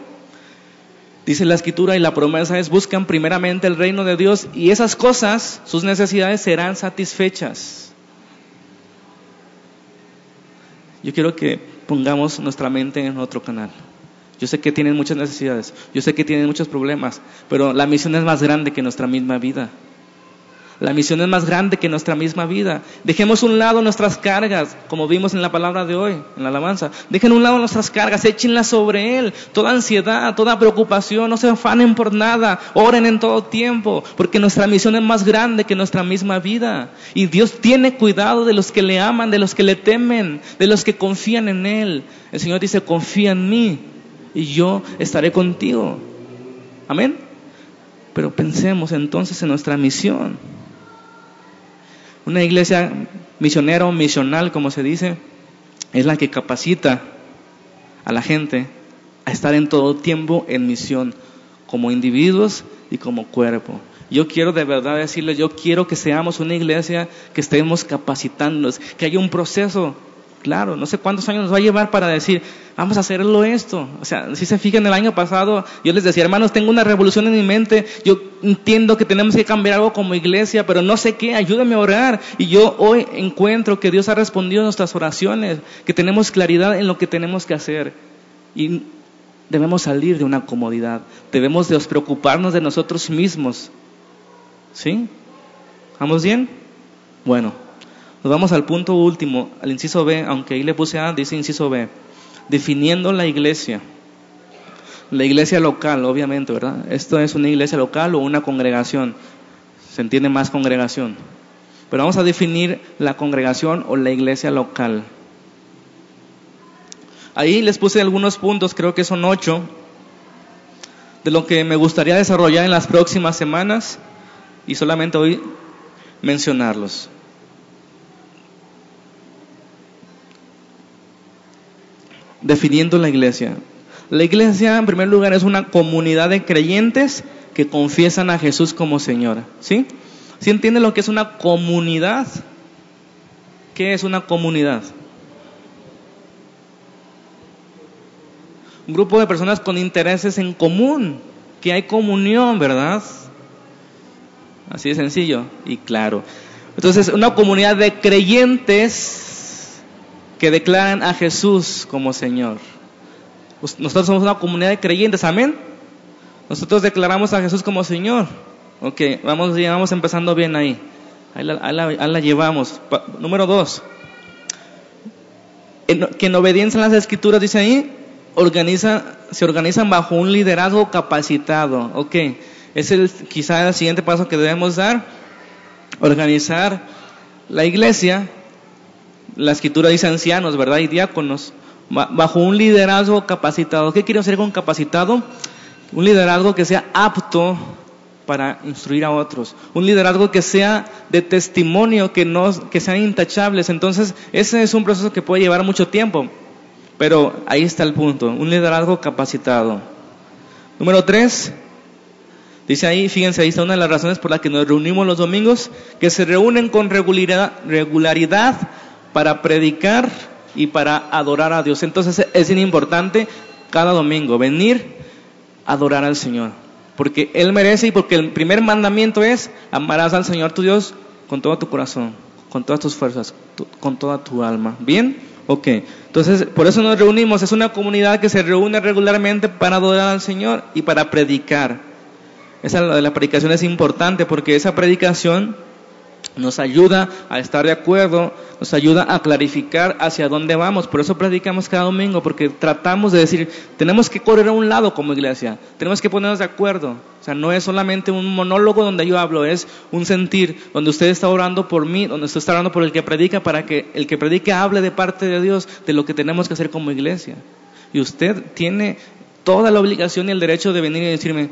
Dice la escritura y la promesa es buscan primeramente el reino de Dios y esas cosas, sus necesidades serán satisfechas. Yo quiero que pongamos nuestra mente en otro canal. Yo sé que tienen muchas necesidades, yo sé que tienen muchos problemas, pero la misión es más grande que nuestra misma vida. La misión es más grande que nuestra misma vida. Dejemos un lado nuestras cargas, como vimos en la palabra de hoy, en la alabanza. Dejen un lado nuestras cargas, échenlas sobre Él. Toda ansiedad, toda preocupación, no se afanen por nada. Oren en todo tiempo, porque nuestra misión es más grande que nuestra misma vida. Y Dios tiene cuidado de los que le aman, de los que le temen, de los que confían en Él. El Señor dice, confía en mí y yo estaré contigo. Amén. Pero pensemos entonces en nuestra misión. Una iglesia misionera o misional, como se dice, es la que capacita a la gente a estar en todo tiempo en misión, como individuos y como cuerpo. Yo quiero de verdad decirles, yo quiero que seamos una iglesia que estemos capacitándonos, que haya un proceso Claro, no sé cuántos años nos va a llevar para decir, vamos a hacerlo esto. O sea, si se fijan, el año pasado yo les decía, hermanos, tengo una revolución en mi mente, yo entiendo que tenemos que cambiar algo como iglesia, pero no sé qué, ayúdame a orar. Y yo hoy encuentro que Dios ha respondido a nuestras oraciones, que tenemos claridad en lo que tenemos que hacer. Y debemos salir de una comodidad, debemos despreocuparnos de nosotros mismos. ¿Sí? ¿Vamos bien? Bueno. Nos vamos al punto último, al inciso B, aunque ahí le puse A, dice inciso B, definiendo la iglesia. La iglesia local, obviamente, ¿verdad? Esto es una iglesia local o una congregación. Se entiende más congregación. Pero vamos a definir la congregación o la iglesia local. Ahí les puse algunos puntos, creo que son ocho, de lo que me gustaría desarrollar en las próximas semanas y solamente hoy mencionarlos. Definiendo la iglesia. La iglesia, en primer lugar, es una comunidad de creyentes que confiesan a Jesús como Señor. ¿Sí? ¿Sí entiende lo que es una comunidad? ¿Qué es una comunidad? Un grupo de personas con intereses en común, que hay comunión, ¿verdad? Así de sencillo y claro. Entonces, una comunidad de creyentes que declaran a Jesús como Señor. Nosotros somos una comunidad de creyentes, amén. Nosotros declaramos a Jesús como Señor. Ok, vamos, vamos empezando bien ahí. Ahí la, llevamos. número dos. que en obediencia a las escrituras, dice ahí, se organizan bajo un liderazgo capacitado. Ok, es el, quizá el siguiente paso que debemos dar. Organizar la iglesia la escritura dice ancianos, ¿verdad? Y diáconos, bajo un liderazgo capacitado. ¿Qué quiero decir con capacitado? Un liderazgo que sea apto para instruir a otros. Un liderazgo que sea de testimonio, que, no, que sean intachables. Entonces, ese es un proceso que puede llevar mucho tiempo. Pero ahí está el punto, un liderazgo capacitado. Número tres, dice ahí, fíjense, ahí está una de las razones por las que nos reunimos los domingos, que se reúnen con regularidad para predicar y para adorar a Dios. Entonces es importante cada domingo venir a adorar al Señor. Porque Él merece y porque el primer mandamiento es amarás al Señor tu Dios con todo tu corazón, con todas tus fuerzas, con toda tu alma. ¿Bien? Ok. Entonces, por eso nos reunimos. Es una comunidad que se reúne regularmente para adorar al Señor y para predicar. Esa de la predicación es importante porque esa predicación nos ayuda a estar de acuerdo, nos ayuda a clarificar hacia dónde vamos. Por eso predicamos cada domingo, porque tratamos de decir, tenemos que correr a un lado como iglesia, tenemos que ponernos de acuerdo. O sea, no es solamente un monólogo donde yo hablo, es un sentir, donde usted está orando por mí, donde usted está orando por el que predica, para que el que predica hable de parte de Dios, de lo que tenemos que hacer como iglesia. Y usted tiene toda la obligación y el derecho de venir y decirme,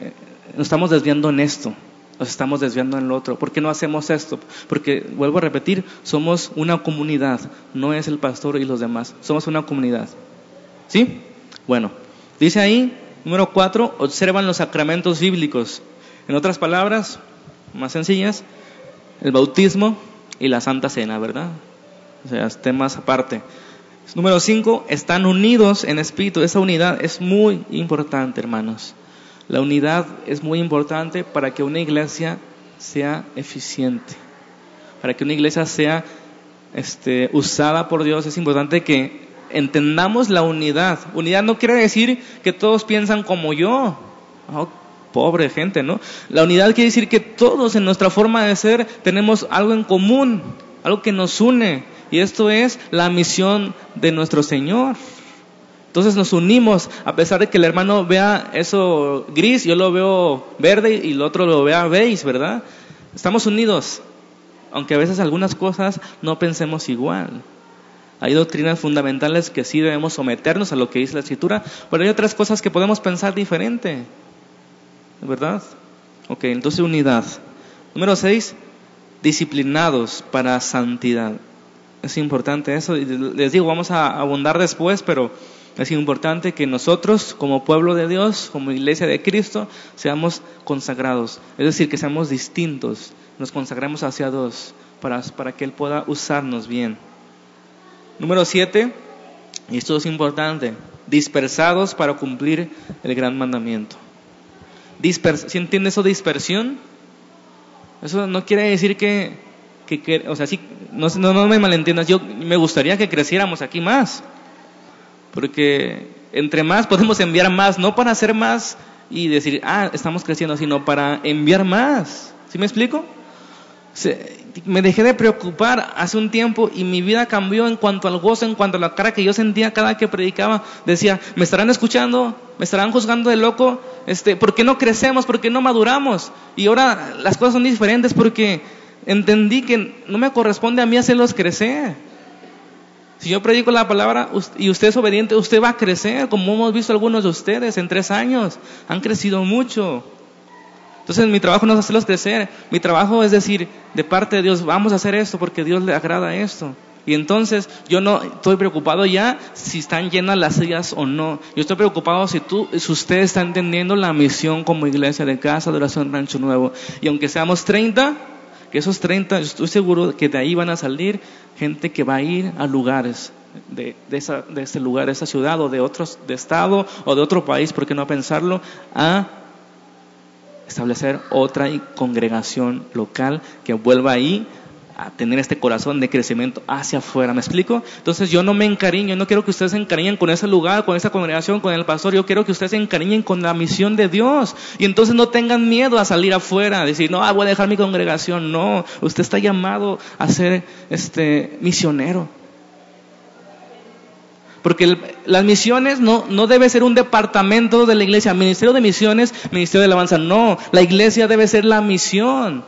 eh, nos estamos desviando en esto nos estamos desviando en otro. ¿Por qué no hacemos esto? Porque, vuelvo a repetir, somos una comunidad, no es el pastor y los demás, somos una comunidad. ¿Sí? Bueno, dice ahí, número cuatro, observan los sacramentos bíblicos. En otras palabras, más sencillas, el bautismo y la Santa Cena, ¿verdad? O sea, temas aparte. Número cinco, están unidos en espíritu. Esa unidad es muy importante, hermanos. La unidad es muy importante para que una iglesia sea eficiente. Para que una iglesia sea este, usada por Dios, es importante que entendamos la unidad. Unidad no quiere decir que todos piensan como yo. Oh, pobre gente, ¿no? La unidad quiere decir que todos en nuestra forma de ser tenemos algo en común, algo que nos une. Y esto es la misión de nuestro Señor. Entonces nos unimos, a pesar de que el hermano vea eso gris, yo lo veo verde y el otro lo vea beige, ¿verdad? Estamos unidos, aunque a veces algunas cosas no pensemos igual. Hay doctrinas fundamentales que sí debemos someternos a lo que dice la escritura, pero hay otras cosas que podemos pensar diferente. ¿Verdad? Ok, entonces unidad. Número seis, disciplinados para santidad. Es importante eso. Les digo, vamos a abundar después, pero es importante que nosotros, como pueblo de Dios, como iglesia de Cristo, seamos consagrados. Es decir, que seamos distintos, nos consagremos hacia Dios para, para que Él pueda usarnos bien. Número siete, y esto es importante, dispersados para cumplir el gran mandamiento. Dispers ¿Sí entiende eso dispersión? Eso no quiere decir que, que, o sea, sí, no, no, no me malentiendas, yo me gustaría que creciéramos aquí más porque entre más podemos enviar más, no para hacer más y decir, ah, estamos creciendo, sino para enviar más. ¿Sí me explico? me dejé de preocupar hace un tiempo y mi vida cambió en cuanto al gozo, en cuanto a la cara que yo sentía cada que predicaba. Decía, me estarán escuchando, me estarán juzgando de loco, este, ¿por qué no crecemos? ¿Por qué no maduramos? Y ahora las cosas son diferentes porque entendí que no me corresponde a mí hacerlos crecer. Si yo predico la palabra y usted es obediente, usted va a crecer, como hemos visto algunos de ustedes en tres años. Han crecido mucho. Entonces mi trabajo no es hacerlos crecer. Mi trabajo es decir, de parte de Dios, vamos a hacer esto porque Dios le agrada esto. Y entonces yo no estoy preocupado ya si están llenas las sillas o no. Yo estoy preocupado si tú, si usted está entendiendo la misión como iglesia de casa de Rancho Nuevo. Y aunque seamos 30, que esos 30, estoy seguro que de ahí van a salir gente que va a ir a lugares de, esa, de ese lugar, de esa ciudad o de otros, de estado o de otro país, ¿por qué no pensarlo? A establecer otra congregación local que vuelva ahí a tener este corazón de crecimiento hacia afuera. ¿Me explico? Entonces yo no me encariño, no quiero que ustedes se encariñen con ese lugar, con esa congregación, con el pastor, yo quiero que ustedes se encariñen con la misión de Dios. Y entonces no tengan miedo a salir afuera, decir, no, ah, voy a dejar mi congregación. No, usted está llamado a ser este misionero. Porque las misiones no, no debe ser un departamento de la iglesia, ministerio de misiones, ministerio de alabanza. No, la iglesia debe ser la misión.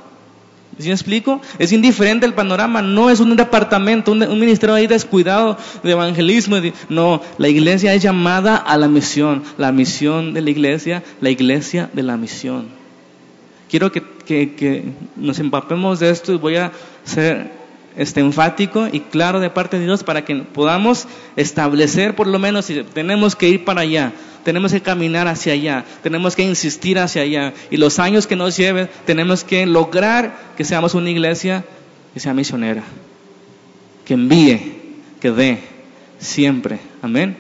¿Sí me explico? Es indiferente el panorama, no es un departamento, un, ministerio ahí descuidado de evangelismo. No, la iglesia es llamada a la misión, la misión de la iglesia, la iglesia de la misión. Quiero que, que, que nos empapemos de esto y voy a ser este, enfático y claro de parte de Dios para que podamos establecer por lo menos si tenemos que ir para allá tenemos que caminar hacia allá, tenemos que insistir hacia allá. Y los años que nos lleven, tenemos que lograr que seamos una iglesia que sea misionera, que envíe, que dé, siempre. Amén.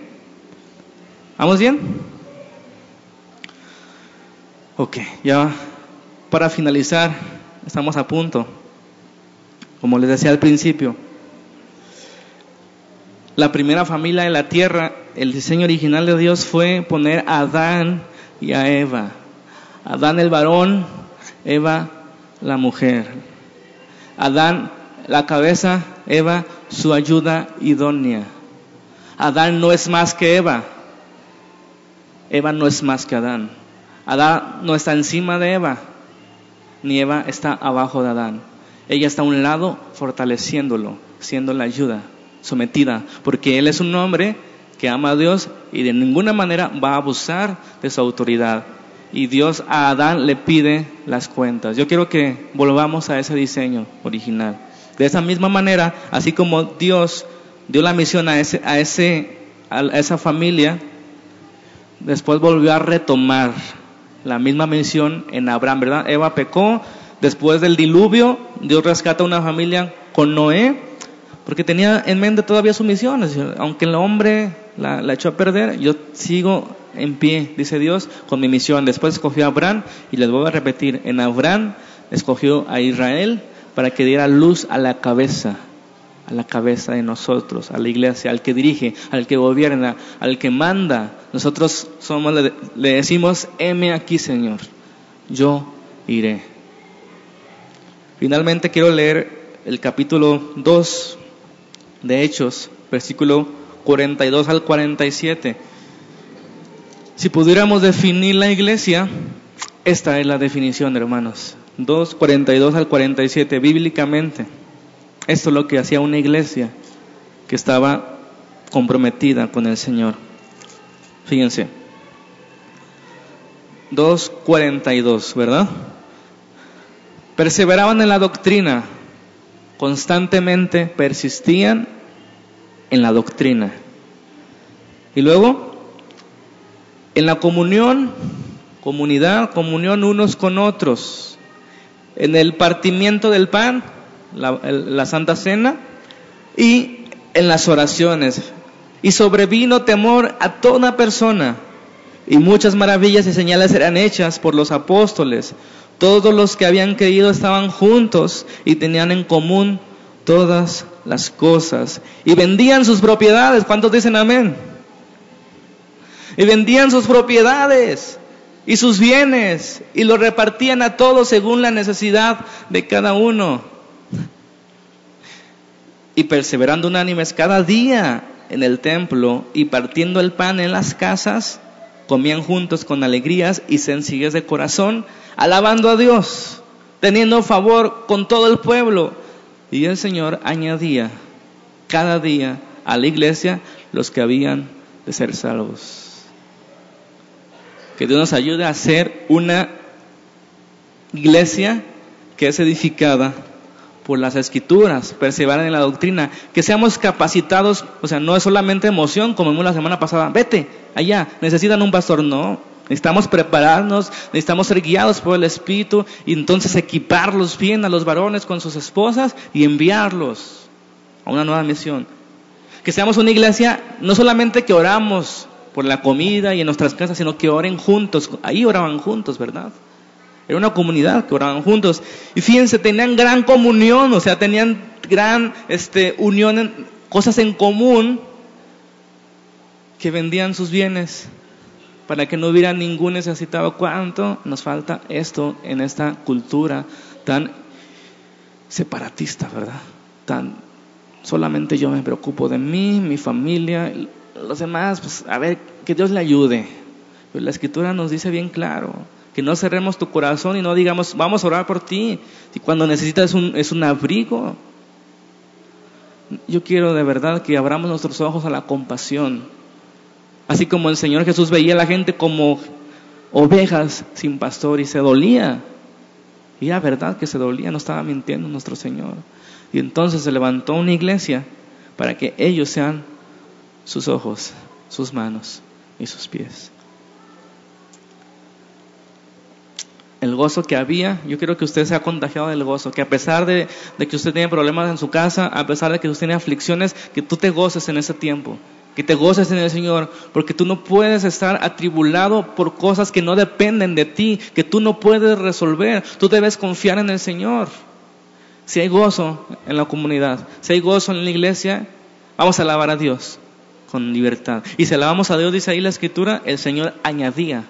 ¿Vamos bien? Ok, ya para finalizar, estamos a punto. Como les decía al principio, la primera familia de la tierra, el diseño original de Dios fue poner a Adán y a Eva. Adán el varón, Eva la mujer. Adán la cabeza, Eva su ayuda idónea. Adán no es más que Eva. Eva no es más que Adán. Adán no está encima de Eva, ni Eva está abajo de Adán. Ella está a un lado fortaleciéndolo, siendo la ayuda sometida, porque él es un hombre que ama a Dios y de ninguna manera va a abusar de su autoridad. Y Dios a Adán le pide las cuentas. Yo quiero que volvamos a ese diseño original. De esa misma manera, así como Dios dio la misión a ese, a ese, a esa familia, después volvió a retomar la misma misión en Abraham, ¿verdad? Eva pecó, después del diluvio, Dios rescata a una familia con Noé, porque tenía en mente todavía su misión. Aunque el hombre la, echó a perder, yo sigo en pie, dice Dios, con mi misión. Después escogió a Abraham, y les voy a repetir, en Abraham escogió a Israel para que diera luz a la cabeza, a la cabeza de nosotros, a la iglesia, al que dirige, al que gobierna, al que manda. Nosotros somos, le, le decimos, heme aquí, Señor, yo iré. Finalmente quiero leer el capítulo 2 de Hechos, versículo 42 al 47. Si pudiéramos definir la iglesia, esta es la definición, hermanos. 2, 42 al 47, bíblicamente. Esto es lo que hacía una iglesia que estaba comprometida con el Señor. Fíjense. 2.42, ¿verdad? Perseveraban en la doctrina, constantemente persistían en la doctrina. Y luego, en la comunión, comunidad, comunión unos con otros, en el partimiento del pan, la, la Santa Cena, y en las oraciones. Y sobrevino temor a toda persona, y muchas maravillas y señales eran hechas por los apóstoles. Todos los que habían creído estaban juntos y tenían en común todas las cosas. Y vendían sus propiedades. ¿Cuántos dicen amén? Y vendían sus propiedades y sus bienes y los repartían a todos según la necesidad de cada uno. Y perseverando unánimes cada día en el templo y partiendo el pan en las casas, comían juntos con alegrías y sencillez de corazón, alabando a Dios, teniendo favor con todo el pueblo. Y el Señor añadía cada día a la iglesia los que habían de ser salvos. Que Dios nos ayude a ser una iglesia que es edificada por las escrituras, perseverar en la doctrina, que seamos capacitados, o sea, no es solamente emoción, como vimos la semana pasada, vete allá, necesitan un pastor, no, necesitamos prepararnos, necesitamos ser guiados por el Espíritu y entonces equiparlos bien a los varones con sus esposas y enviarlos a una nueva misión. Que seamos una iglesia, no solamente que oramos por la comida y en nuestras casas, sino que oren juntos, ahí oraban juntos, ¿verdad? Era una comunidad que oraban juntos. Y fíjense, tenían gran comunión, o sea, tenían gran este, unión, en, cosas en común, que vendían sus bienes para que no hubiera ningún necesitado. ¿Cuánto nos falta esto en esta cultura tan separatista, verdad? Tan solamente yo me preocupo de mí, mi familia, los demás, pues a ver, que Dios le ayude. Pero la escritura nos dice bien claro, que no cerremos tu corazón y no digamos, vamos a orar por ti, y cuando necesitas un, es un abrigo. Yo quiero de verdad que abramos nuestros ojos a la compasión. Así como el Señor Jesús veía a la gente como ovejas sin pastor y se dolía. Y era verdad que se dolía, no estaba mintiendo nuestro Señor. Y entonces se levantó una iglesia para que ellos sean sus ojos, sus manos y sus pies. El gozo que había, yo quiero que usted sea contagiado del gozo, que a pesar de, que usted tiene problemas en su casa, a pesar de que usted tiene aflicciones, que tú te goces en ese tiempo, que te goces en el Señor, porque tú no puedes estar atribulado por cosas que no dependen de ti, que tú no puedes resolver, tú debes confiar en el Señor. Si hay gozo en la comunidad, si hay gozo en la iglesia, vamos a alabar a Dios con libertad. Y si alabamos a Dios, dice ahí la escritura, el Señor añadía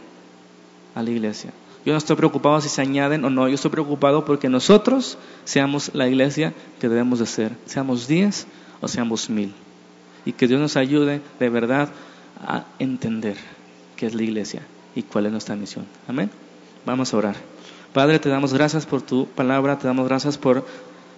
a la iglesia. Yo no estoy preocupado si se añaden o no, yo estoy preocupado porque nosotros seamos la iglesia que debemos de ser, seamos diez o seamos mil. Y que Dios nos ayude de verdad a entender qué es la iglesia y cuál es nuestra misión. Amén. Vamos a orar. Padre, te damos gracias por tu palabra, te damos gracias por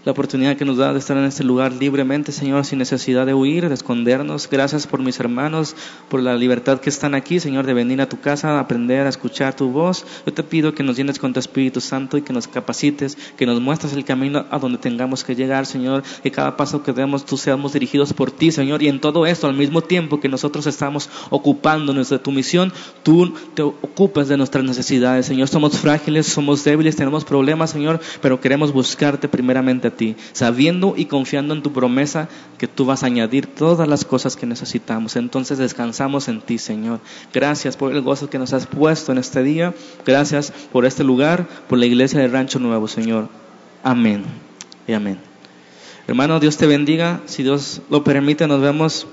la oportunidad que nos da de estar en este lugar libremente, Señor, sin necesidad de huir, de escondernos. Gracias por mis hermanos, por la libertad que están aquí, Señor, de venir a tu casa, aprender a escuchar tu voz. Yo te pido que nos llenes con tu Espíritu Santo y que nos capacites, que nos muestres el camino a donde tengamos que llegar, Señor, que cada paso que demos tú seamos dirigidos por ti, Señor, y en todo esto, al mismo tiempo que nosotros estamos ocupándonos de tu misión, tú te ocupas de nuestras necesidades, Señor. Somos frágiles, somos débiles, tenemos problemas, Señor, pero queremos buscarte primeramente ti, sabiendo y confiando en tu promesa que tú vas a añadir todas las cosas que necesitamos. Entonces descansamos en ti, Señor. Gracias por el gozo que nos has puesto en este día. Gracias por este lugar, por la iglesia de Rancho Nuevo, Señor. Amén y amén. Hermano, Dios te bendiga. Si Dios lo permite, nos vemos